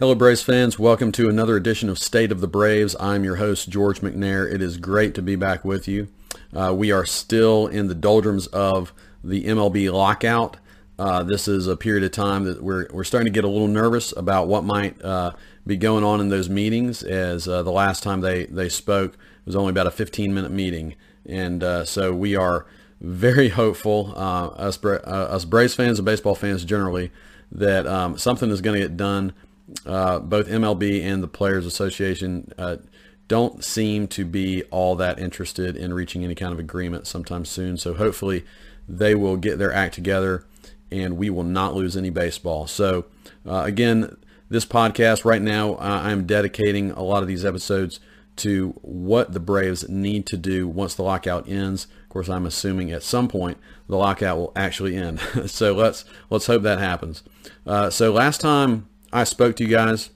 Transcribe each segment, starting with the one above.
Hello, Braves fans. Welcome to another edition of State of the Braves. I'm your host, George McNair. It is great to be back with you. Uh, we are still in the doldrums of the MLB lockout. Uh, this is a period of time that we're, we're starting to get a little nervous about what might uh, be going on in those meetings as uh, the last time they, they spoke was only about a 15 minute meeting. And uh, so we are very hopeful, uh, us, us Braves fans and baseball fans generally, that um, something is going to get done uh, both MLB and the Players Association uh, don't seem to be all that interested in reaching any kind of agreement sometime soon. So hopefully they will get their act together and we will not lose any baseball. So uh, again, this podcast right now, uh, I'm dedicating a lot of these episodes to what the Braves need to do once the lockout ends. Of course, I'm assuming at some point the lockout will actually end. so let's let's hope that happens. Uh, so last time I spoke to you guys.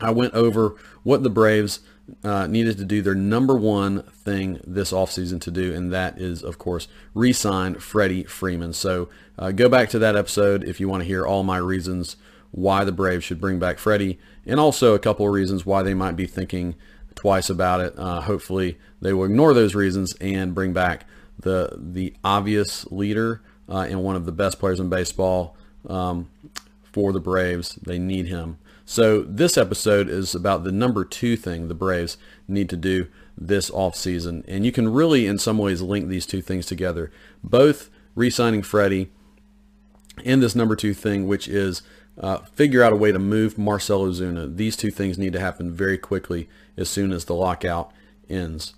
I went over what the Braves uh, needed to do their number one thing this offseason to do, and that is, of course, re-sign Freddie Freeman. So uh, go back to that episode if you want to hear all my reasons why the Braves should bring back Freddie, and also a couple of reasons why they might be thinking twice about it. Uh, hopefully, they will ignore those reasons and bring back the the obvious leader uh, and one of the best players in baseball. Um, for the Braves. They need him. So this episode is about the number two thing the Braves need to do this offseason. And you can really, in some ways, link these two things together. Both re-signing Freddie and this number two thing, which is uh, figure out a way to move Marcell Ozuna. These two things need to happen very quickly as soon as the lockout ends.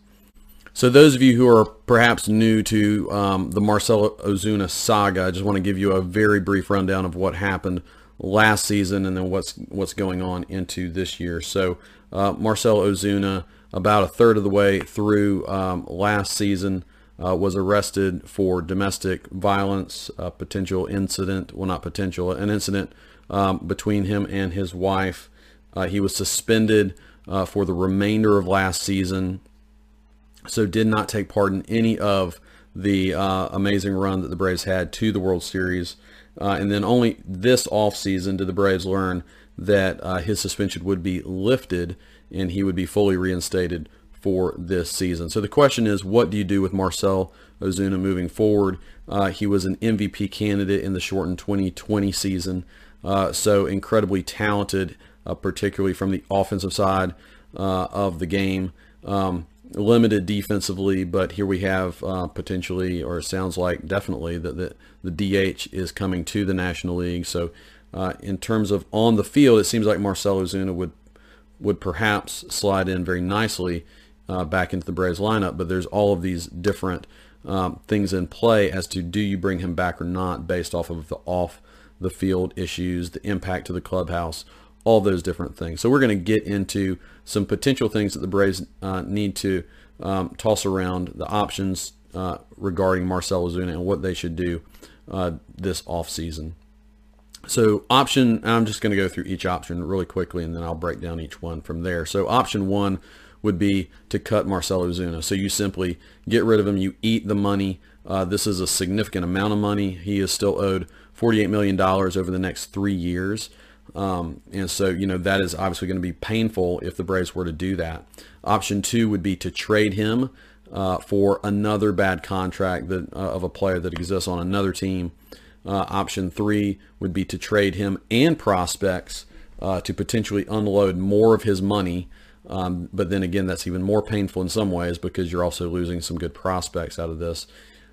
So those of you who are perhaps new to um, the Marcell Ozuna saga, I just want to give you a very brief rundown of what happened last season and then what's what's going on into this year. So uh, Marcell Ozuna, about a third of the way through um, last season, uh, was arrested for domestic violence, a potential incident, well not potential, an incident um, between him and his wife. Uh, he was suspended uh, for the remainder of last season, so did not take part in any of the uh, amazing run that the Braves had to the World Series. Uh, and then only this offseason did the Braves learn that uh, his suspension would be lifted and he would be fully reinstated for this season. So the question is, what do you do with Marcell Ozuna moving forward? Uh, he was an MVP candidate in the shortened 2020 season, uh, so incredibly talented, uh, particularly from the offensive side of the game. Um, limited defensively, but here we have uh, potentially, or it sounds like definitely, that the, the DH is coming to the National League. So uh, in terms of on the field, it seems like Marcell Ozuna would would perhaps slide in very nicely uh, back into the Braves lineup, but there's all of these different um, things in play as to do you bring him back or not based off of the off the field issues, the impact to the clubhouse, all those different things. So we're going to get into some potential things that the Braves uh, need to um, toss around, the options uh, regarding Marcell Ozuna and what they should do uh, this offseason. So option, I'm just going to go through each option really quickly and then I'll break down each one from there. So option one would be to cut Marcell Ozuna. So you simply get rid of him, you eat the money. Uh, this is a significant amount of money. He is still owed $48 million over the next three years. Um, and so, you know, that is obviously going to be painful if the Braves were to do that. Option two would be to trade him uh, for another bad contract that, uh, of a player that exists on another team. Uh, option three would be to trade him and prospects uh, to potentially unload more of his money. Um, but then again, that's even more painful in some ways because you're also losing some good prospects out of this.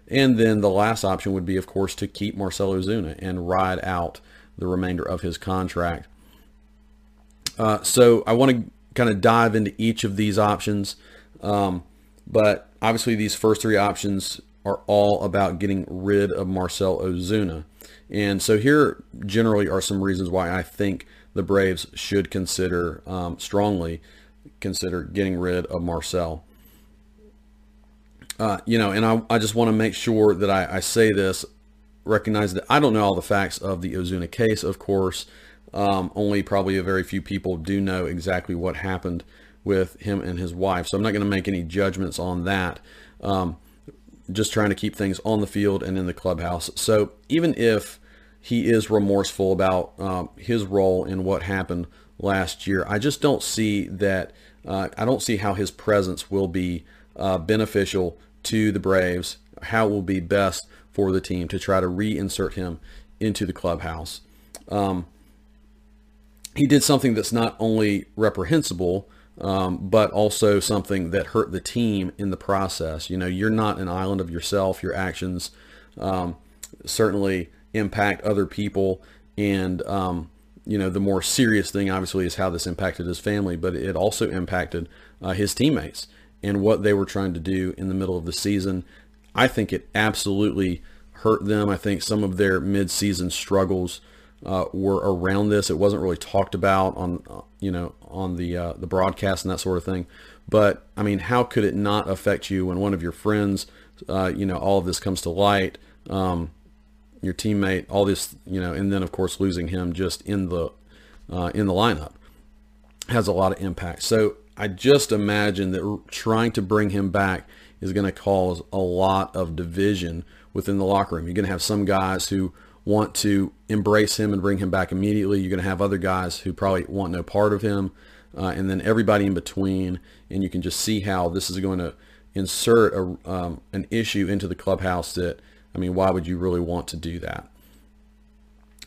And then the last option would be, of course, to keep Marcell Ozuna and ride out the remainder of his contract. Uh, so I want to kind of dive into each of these options. Um, but obviously these first three options are all about getting rid of Marcell Ozuna. And so here generally are some reasons why I think the Braves should consider um, strongly consider getting rid of Marcell. Uh, you know, and I, I just want to make sure that I, I say this recognize that I don't know all the facts of the Ozuna case, of course. Um, only probably a very few people do know exactly what happened with him and his wife. So I'm not going to make any judgments on that. Um, just trying to keep things on the field and in the clubhouse. So even if he is remorseful about um, his role in what happened last year. I just don't see that. Uh, I don't see how his presence will be uh, beneficial to the Braves. How it will be best for the team to try to reinsert him into the clubhouse. Um, he did something that's not only reprehensible, um, but also something that hurt the team in the process. You know, you're not an island of yourself. Your actions um, certainly impact other people, and um, you know the more serious thing, obviously, is how this impacted his family, but it also impacted uh, his teammates and what they were trying to do in the middle of the season. I think it absolutely hurt them. I think some of their mid-season struggles uh, were around this. It wasn't really talked about on, uh, you know, on the uh, the broadcast and that sort of thing. But I mean, how could it not affect you when one of your friends, uh, you know, all of this comes to light, um, your teammate, all this, you know, and then of course losing him just in the uh, in the lineup has a lot of impact. So I just imagine that trying to bring him back is going to cause a lot of division within the locker room. You're going to have some guys who want to embrace him and bring him back immediately. You're going to have other guys who probably want no part of him, uh, and then everybody in between. And you can just see how this is going to insert a, um, an issue into the clubhouse that, I mean, why would you really want to do that?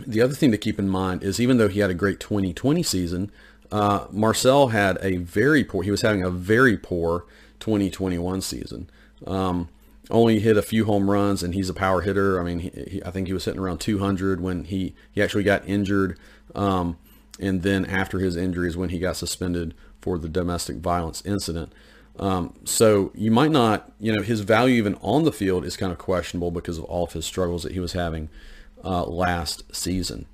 The other thing to keep in mind is even though he had a great 2020 season, uh, Marcell had a very poor, he was having a very poor 2021 season. Um, only hit a few home runs, and he's a power hitter. I mean, he, he, I think he was hitting around 200 when he, he actually got injured. Um, and then after his injuries, when he got suspended for the domestic violence incident. Um, so you might not, you know, his value even on the field is kind of questionable because of all of his struggles that he was having uh, last season.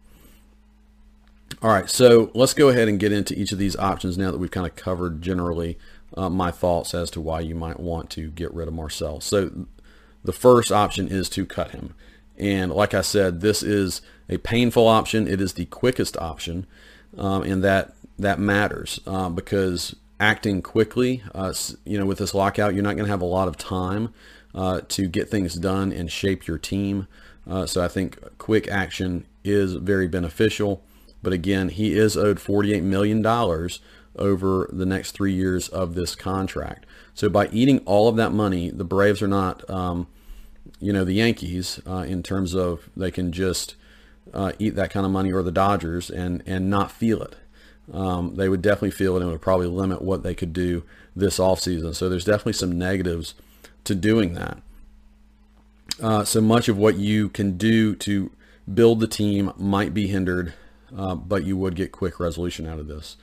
All right, so let's go ahead and get into each of these options now that we've kind of covered generally uh, my thoughts as to why you might want to get rid of Marcell. So the first option is to cut him. And like I said, this is a painful option. It is the quickest option, um, and that that matters uh, because acting quickly, uh, you know, with this lockout, you're not going to have a lot of time uh, to get things done and shape your team. Uh, so I think quick action is very beneficial. But again, he is owed $48 million over the next three years of this contract. So by eating all of that money, the Braves are not, um, you know, the Yankees uh, in terms of they can just uh, eat that kind of money or the Dodgers and, and not feel it. Um, they would definitely feel it and would probably limit what they could do this offseason. So there's definitely some negatives to doing that. Uh, so much of what you can do to build the team might be hindered, uh, but you would get quick resolution out of this.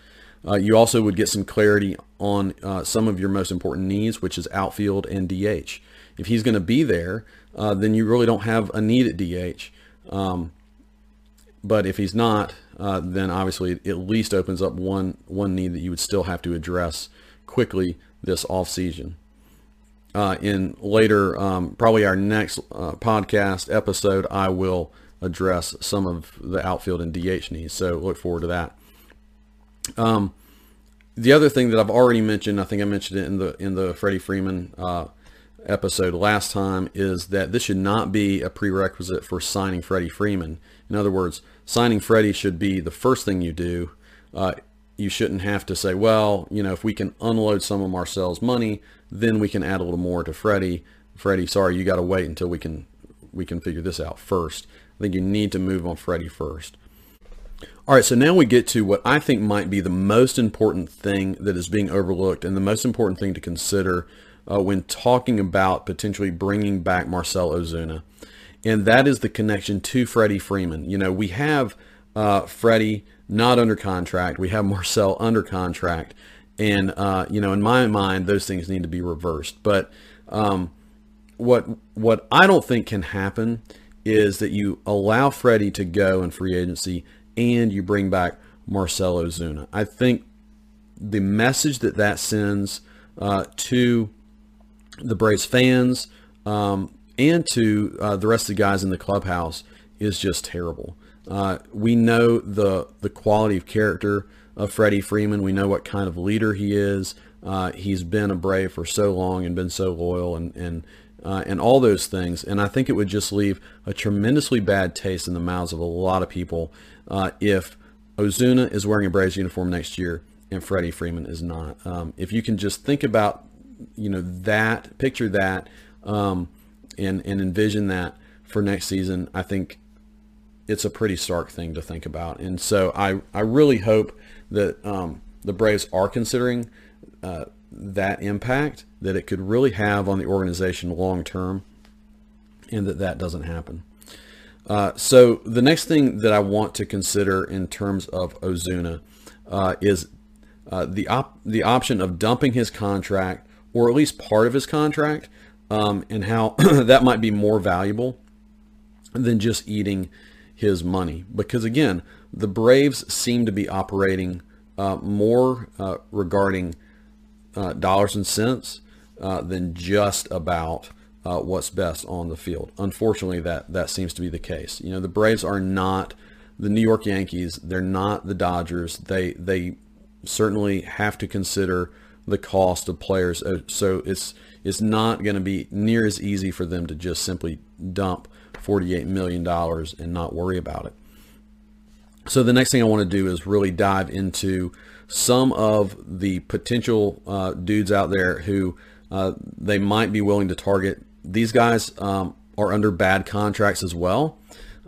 Uh, you also would get some clarity on uh, some of your most important needs, which is outfield and DH. If he's going to be there, uh, then you really don't have a need at DH. Um, but if he's not, uh, then obviously it at least opens up one one need that you would still have to address quickly this off season. Uh, in later, um, probably our next uh, podcast episode, I will address some of the outfield and DH needs. So look forward to that. Um, the other thing that I've already mentioned, I think I mentioned it in the in the Freddie Freeman uh, episode last time, is that this should not be a prerequisite for signing Freddie Freeman. In other words, signing Freddie should be the first thing you do. Uh, you shouldn't have to say, well, you know, if we can unload some of Marcell's money, then we can add a little more to Freddie. Freddie, sorry, you got to wait until we can we can figure this out first. I think you need to move on Freddie first. All right, so now we get to what I think might be the most important thing that is being overlooked and the most important thing to consider uh, when talking about potentially bringing back Marcell Ozuna. And that is the connection to Freddie Freeman. You know, we have uh, Freddie not under contract. We have Marcell under contract. And, uh, you know, in my mind, those things need to be reversed. But um, what, what I don't think can happen is that you allow Freddie to go in free agency and you bring back Marcell Ozuna. I think the message that that sends uh, to the Braves fans um, and to uh, the rest of the guys in the clubhouse is just terrible. Uh, we know the the quality of character of Freddie Freeman. We know what kind of leader he is. Uh, he's been a Brave for so long and been so loyal, and and uh, and all those things. And I think it would just leave a tremendously bad taste in the mouths of a lot of people uh, if Ozuna is wearing a Braves uniform next year and Freddie Freeman is not. Um, if you can just think about, you know, that, picture that, um, and and envision that for next season, I think it's a pretty stark thing to think about. And so I I really hope that um, the Braves are considering uh, that impact that it could really have on the organization long term, and that that doesn't happen. Uh, so the next thing that I want to consider in terms of Ozuna uh, is uh, the op- the option of dumping his contract or at least part of his contract, um, and how that might be more valuable than just eating his money. Because again, the Braves seem to be operating uh, more uh, regarding uh, dollars and cents uh, than just about uh, what's best on the field. Unfortunately, that that seems to be the case. You know, the Braves are not the New York Yankees. They're not the Dodgers. They they certainly have to consider the cost of players. Uh, so it's it's not going to be near as easy for them to just simply dump $48 million and not worry about it. So the next thing I want to do is really dive into some of the potential uh, dudes out there who uh, they might be willing to target. These guys um, are under bad contracts as well.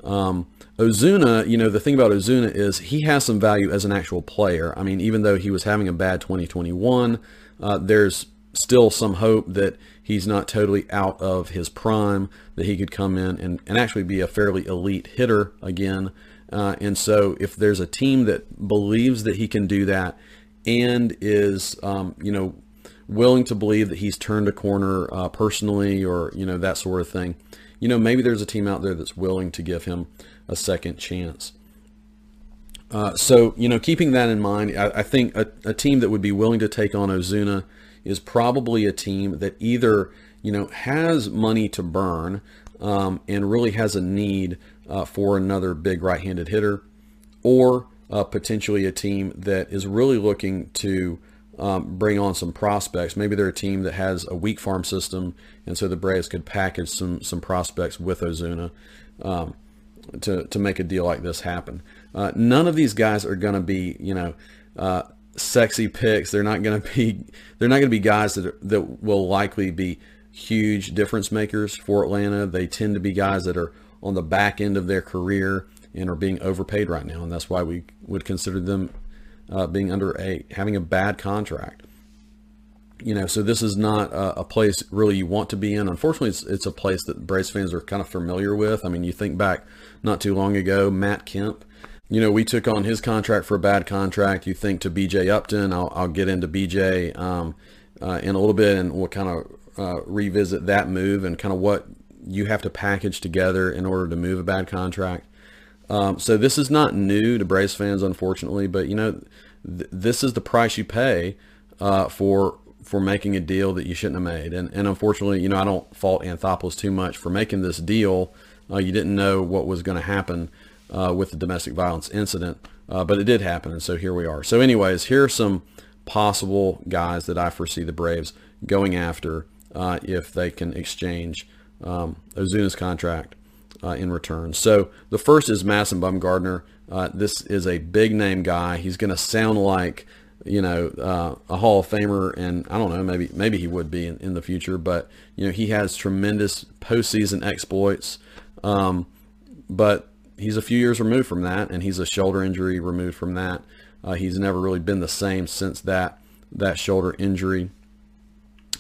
Um, Ozuna, you know, the thing about Ozuna is he has some value as an actual player. I mean, even though he was having a bad 2021, uh, there's still some hope that he's not totally out of his prime, that he could come in and, and actually be a fairly elite hitter again. Uh, and so if there's a team that believes that he can do that and is, um, you know, willing to believe that he's turned a corner uh, personally or, you know, that sort of thing, you know, maybe there's a team out there that's willing to give him a second chance. Uh, so, you know, keeping that in mind, I, I think a, a, team that would be willing to take on Ozuna is probably a team that either, you know, has money to burn um, and really has a need uh, for another big right-handed hitter, or uh, potentially a team that is really looking to um, bring on some prospects. Maybe they're a team that has a weak farm system, and so the Braves could package some some prospects with Ozuna um, to to make a deal like this happen. Uh, none of these guys are going to be, you know, uh, sexy picks. They're not going to be. They're not going to be guys that are, that will likely be huge difference makers for Atlanta. They tend to be guys that are on the back end of their career and are being overpaid right now, and that's why we would consider them uh, being under a having a bad contract. You know, so this is not a, a, place really you want to be in. Unfortunately, it's, it's a place that Braves fans are kind of familiar with. I mean, you think back not too long ago, Matt Kemp you know, we took on his contract for a bad contract. You think to BJ Upton, I'll, I'll get into BJ um, uh, in a little bit and we'll kind of uh, revisit that move and kind of what you have to package together in order to move a bad contract. Um, so this is not new to Braves fans, unfortunately, but you know, th- this is the price you pay uh, for for making a deal that you shouldn't have made. And, and unfortunately, you know, I don't fault Anthopoulos too much for making this deal. Uh, you didn't know what was going to happen uh, with the domestic violence incident, uh, but it did happen, and so here we are. So, anyways, here are some possible guys that I foresee the Braves going after uh, if they can exchange um, Ozuna's contract uh, in return. So, the first is Madison Bumgarner. Uh, this is a big name guy. He's going to sound like you know, uh, a Hall of Famer, and I don't know, maybe maybe he would be in, in the future, but you know, he has tremendous postseason exploits. Um, but he's a few years removed from that, and he's a shoulder injury removed from that. Uh, he's never really been the same since that that shoulder injury.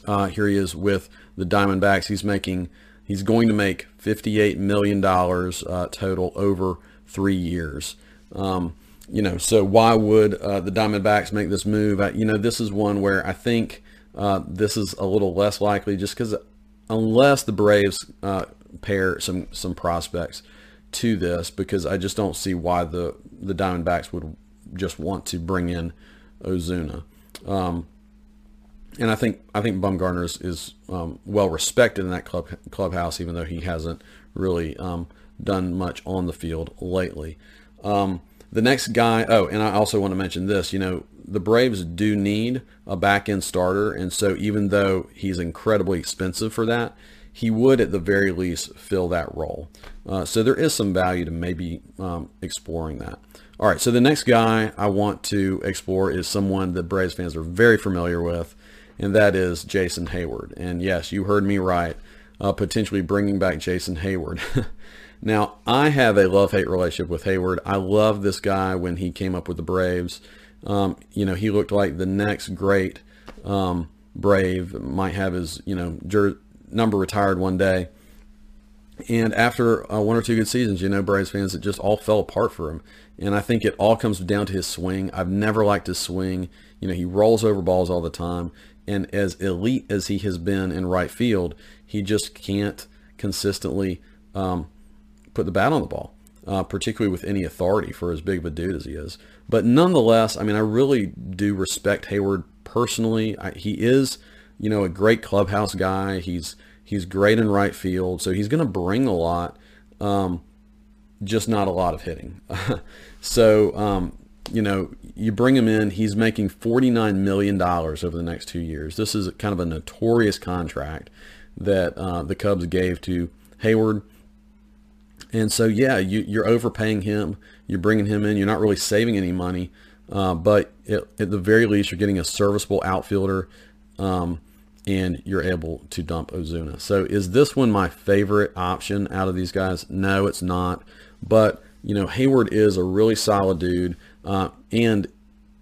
Uh, here he is with the Diamondbacks. He's making he's going to make 58 million dollars uh, total over three years. Um, you know, so why would uh, the Diamondbacks make this move? I, you know, this is one where I think uh, this is a little less likely, just because unless the Braves uh, pair some some prospects to this because I just don't see why the the Diamondbacks would just want to bring in Ozuna. Um, and I think I think Bumgarner is, is um, well respected in that club clubhouse, even though he hasn't really um, done much on the field lately. Um, the next guy, oh, and I also want to mention this. You know, the Braves do need a back end starter, and so even though he's incredibly expensive for that, he would at the very least fill that role. Uh, so there is some value to maybe um, exploring that. All right, so the next guy I want to explore is someone that Braves fans are very familiar with, and that is Jason Heyward. And yes, you heard me right, uh, potentially bringing back Jason Heyward. now, I have a love-hate relationship with Heyward. I love this guy when he came up with the Braves. Um, you know, he looked like the next great um, Brave, might have his, you know, jer- number retired one day. And after uh, one or two good seasons, you know, Braves fans, it just all fell apart for him. And I think it all comes down to his swing. I've never liked his swing. You know, he rolls over balls all the time. And as elite as he has been in right field, he just can't consistently um, put the bat on the ball, uh, particularly with any authority for as big of a dude as he is. But nonetheless, I mean, I really do respect Heyward personally. I, he is, you know, a great clubhouse guy. He's he's great in right field, so he's going to bring a lot. Um, just not a lot of hitting. so, um, you know, you bring him in, he's making $49 million over the next two years. This is kind of a notorious contract that uh, the Cubs gave to Heyward. And so, yeah, you, are overpaying him. You're bringing him in. You're not really saving any money. Uh, but it, at the very least, you're getting a serviceable outfielder. Um, and you're able to dump Ozuna. So is this one my favorite option out of these guys? No, it's not. But, you know, Heyward is a really solid dude. Uh, and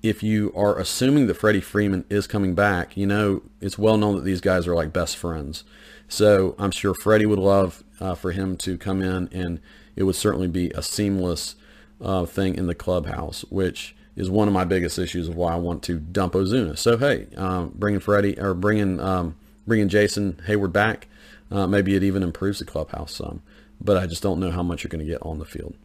if you are assuming that Freddie Freeman is coming back, you know, it's well known that these guys are like best friends. So I'm sure Freddie would love uh, for him to come in, and it would certainly be a seamless uh, thing in the clubhouse, which is one of my biggest issues of why I want to dump Ozuna. So hey, um, bringing Freddie or bringing um, bringing Jason Heyward back, uh, maybe it even improves the clubhouse some but I just don't know how much you're going to get on the field.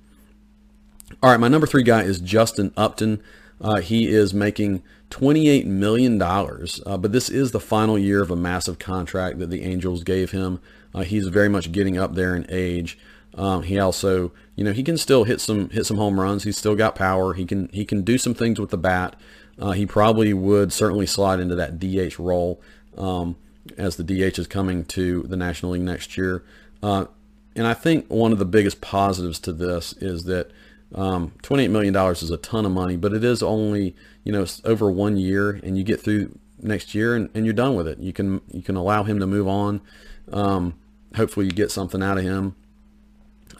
All right, my number three guy is Justin Upton. Uh, he is making $28 million, uh, but this is the final year of a massive contract that the Angels gave him. Uh, he's very much getting up there in age. Um, he also, you know, he can still hit some hit some home runs. He's still got power. He can he can do some things with the bat. Uh, he probably would certainly slide into that DH role um, as the DH is coming to the National League next year. Uh, and I think one of the biggest positives to this is that um, $28 million is a ton of money, but it is only, you know, over one year and you get through next year and, and you're done with it. You can, you can allow him to move on. Um, hopefully you get something out of him,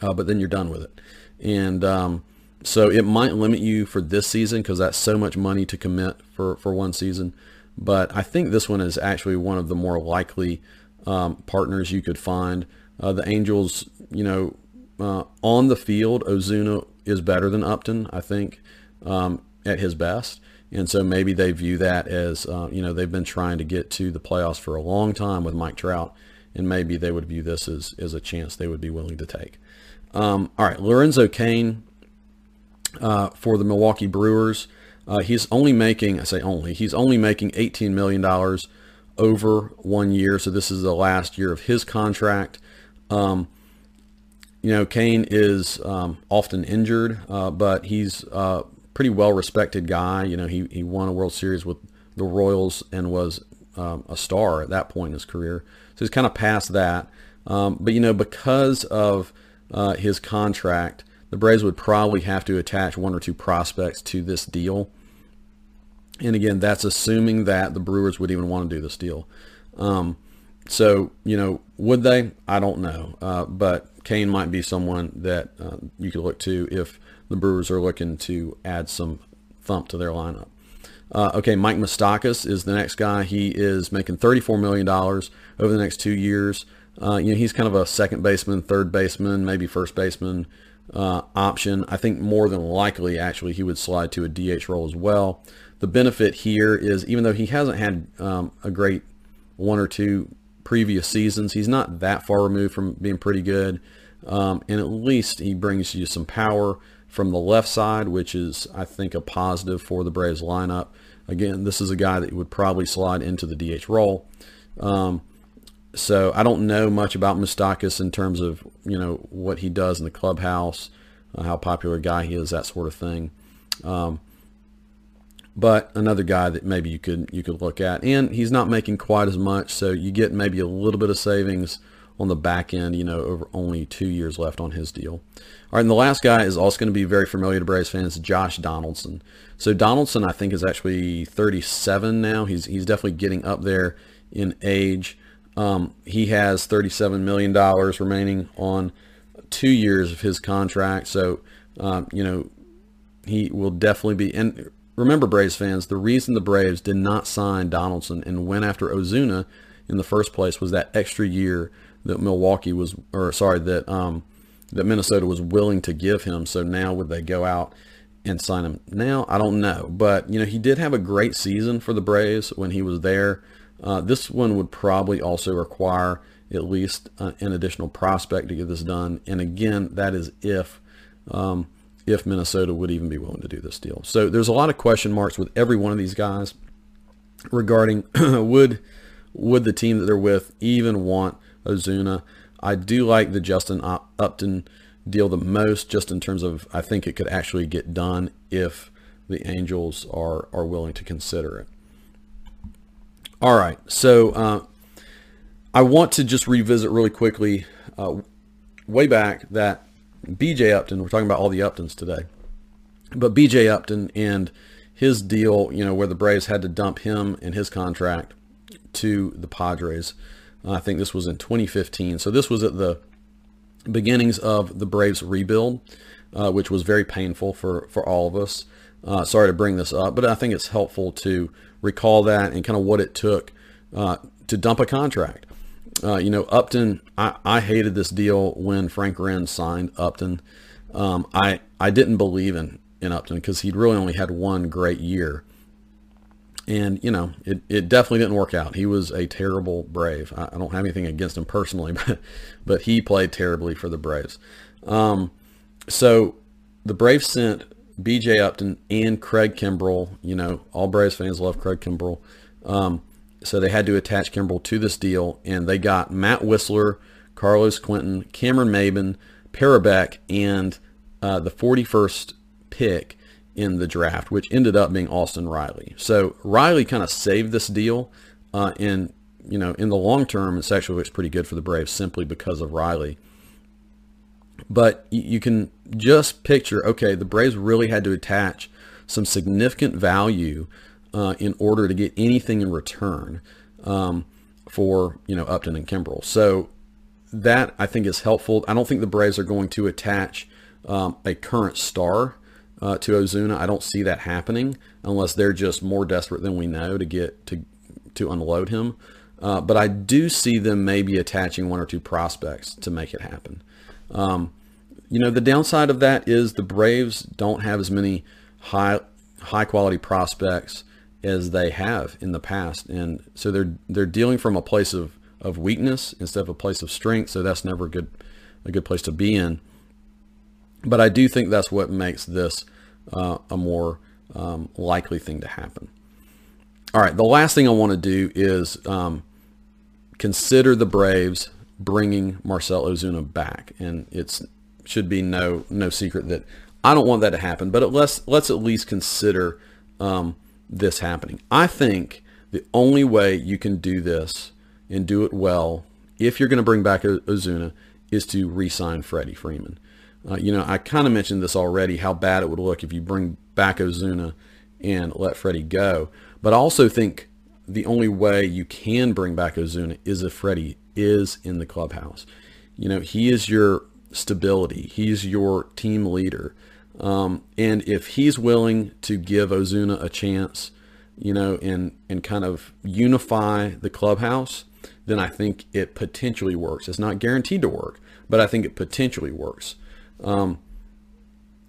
uh, but then you're done with it. And um, so it might limit you for this season because that's so much money to commit for, for one season. But I think this one is actually one of the more likely um, partners you could find. Uh, the Angels, you know, uh, on the field, Ozuna is better than Upton, I think, um, at his best. And so maybe they view that as, uh, you know, they've been trying to get to the playoffs for a long time with Mike Trout, and maybe they would view this as, as a chance they would be willing to take. Um, all right, Lorenzo Cain uh, for the Milwaukee Brewers. Uh, he's only making, I say only, he's only making $18 million over one year. So this is the last year of his contract. Um, you know, Cain is um, often injured, uh, but he's a pretty well-respected guy. You know, he, he won a World Series with the Royals and was um, a star at that point in his career. So he's kind of past that. Um, but, you know, because of uh, his contract, the Braves would probably have to attach one or two prospects to this deal. And again, that's assuming that the Brewers would even want to do this deal. Um, so, you know, would they? I don't know. Uh, but Cain might be someone that uh, you could look to if the Brewers are looking to add some thump to their lineup. Uh, okay, Mike Moustakas is the next guy. He is making $34 million over the next two years. Uh, you know, he's kind of a second baseman, third baseman, maybe first baseman uh, option. I think more than likely, actually, he would slide to a DH role as well. The benefit here is even though he hasn't had um, a great one or two previous seasons. He's not that far removed from being pretty good. Um, and at least he brings you some power from the left side, which is, I think, a positive for the Braves lineup. Again, this is a guy that would probably slide into the DH role. Um, so I don't know much about Moustakas in terms of, you know, what he does in the clubhouse, uh, how popular a guy he is, that sort of thing. Um, but another guy that maybe you could you could look at. And he's not making quite as much, so you get maybe a little bit of savings on the back end, you know, over only two years left on his deal. All right, and the last guy is also going to be very familiar to Braves fans, Josh Donaldson. So Donaldson, I think, is actually 37 now. He's he's definitely getting up there in age. Um, he has $37 million remaining on two years of his contract. So, um, you know, he will definitely be. And remember, Braves fans, the reason the Braves did not sign Donaldson and went after Ozuna in the first place was that extra year that Milwaukee was, or sorry, that um, that Minnesota was willing to give him. So now would they go out and sign him now? I don't know, but you know he did have a great season for the Braves when he was there. Uh, this one would probably also require at least uh, an additional prospect to get this done. And again, that is if um, if Minnesota would even be willing to do this deal. So there's a lot of question marks with every one of these guys regarding would would the team that they're with even want Ozuna. I do like the Justin Upton deal the most, just in terms of I think it could actually get done if the Angels are are willing to consider it. All right, so uh, I want to just revisit really quickly uh, way back that B.J. Upton. We're talking about all the Uptons today, but B.J. Upton and his deal, you know, where the Braves had to dump him and his contract to the Padres. I think this was in 2015. So this was at the beginnings of the Braves rebuild, uh, which was very painful for, for all of us. Uh, sorry to bring this up, but I think it's helpful to recall that and kind of what it took uh, to dump a contract. Uh, you know, Upton, I, I hated this deal when Frank Wren signed Upton. Um, I, I didn't believe in, in Upton because he'd really only had one great year. And, you know, it, it definitely didn't work out. He was a terrible Brave. I, I don't have anything against him personally, but, but he played terribly for the Braves. Um, so the Braves sent B.J. Upton and Craig Kimbrel. You know, all Braves fans love Craig Kimbrel. Um, so they had to attach Kimbrel to this deal, and they got Matt Wisler, Carlos Quentin, Cameron Maybin, Paroubeck, and uh, the 41st pick in the draft, which ended up being Austin Riley. So Riley kind of saved this deal, uh, and you know, in the long term, it's actually looks pretty good for the Braves simply because of Riley. But you can just picture, okay, the Braves really had to attach some significant value uh, in order to get anything in return um, for you know Upton and Kimbrel. So that I think is helpful. I don't think the Braves are going to attach um, a current star uh, to Ozuna. I don't see that happening unless they're just more desperate than we know to get to to unload him. Uh, but I do see them maybe attaching one or two prospects to make it happen. Um, you know, the downside of that is the Braves don't have as many high high quality prospects as they have in the past, and so they're they're dealing from a place of, of weakness instead of a place of strength. So that's never a good a good place to be in. But I do think that's what makes this uh, a more um, likely thing to happen. All right, the last thing I want to do is um, consider the Braves bringing Marcell Ozuna back, and it's should be no no secret that I don't want that to happen. But let's let's at least consider um, this happening. I think the only way you can do this and do it well, if you're going to bring back Ozuna, is to re-sign Freddie Freeman. Uh, you know, I kind of mentioned this already, how bad it would look if you bring back Ozuna and let Freddie go. But I also think the only way you can bring back Ozuna is if Freddie is in the clubhouse. You know, he is your stability. He's your team leader. Um, and if he's willing to give Ozuna a chance, you know, and, and kind of unify the clubhouse, then I think it potentially works. It's not guaranteed to work, but I think it potentially works. Um,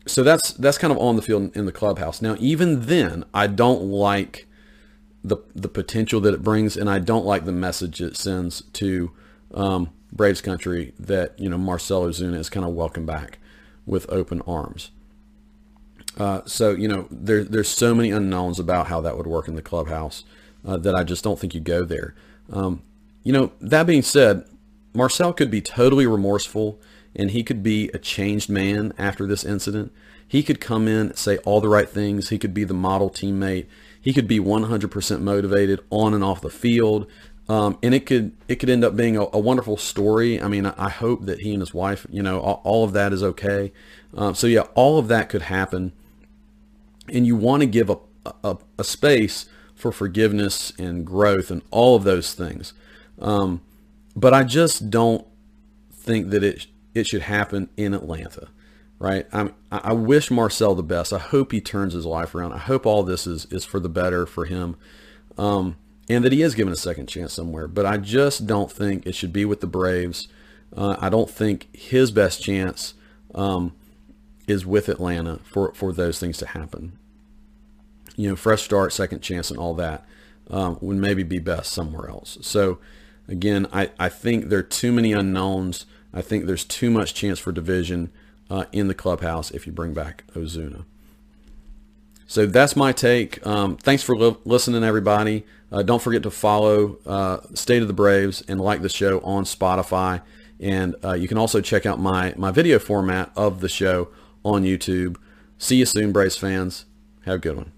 so that's that's kind of on the field in the clubhouse. Now, even then, I don't like the the potential that it brings, and I don't like the message it sends to um, Braves country that you know Marcell Ozuna is kind of welcome back with open arms. Uh, so you know there there's so many unknowns about how that would work in the clubhouse uh, that I just don't think you go there. Um, you know that being said, Marcell could be totally remorseful and he could be a changed man after this incident. He could come in, say all the right things. He could be the model teammate. He could be 100% motivated on and off the field. Um, and it could it could end up being a, a wonderful story. I mean, I, hope that he and his wife, you know, all, all of that is okay. Um, so yeah, all of that could happen, and you want to give a, a, a space for forgiveness and growth and all of those things. Um, but I just don't think that it it should happen in Atlanta, right? I'm, I wish Marcell the best. I hope he turns his life around. I hope all this is is for the better for him, um, and that he is given a second chance somewhere. But I just don't think it should be with the Braves. Uh, I don't think his best chance um, is with Atlanta for for those things to happen. You know, fresh start, second chance, and all that um, would maybe be best somewhere else. So again, I, I think there are too many unknowns. I think there's too much chance for division uh, in the clubhouse if you bring back Ozuna. So that's my take. Um, thanks for li- listening, everybody. Uh, don't forget to follow uh, State of the Braves and like the show on Spotify. And uh, you can also check out my, my video format of the show on YouTube. See you soon, Braves fans. Have a good one.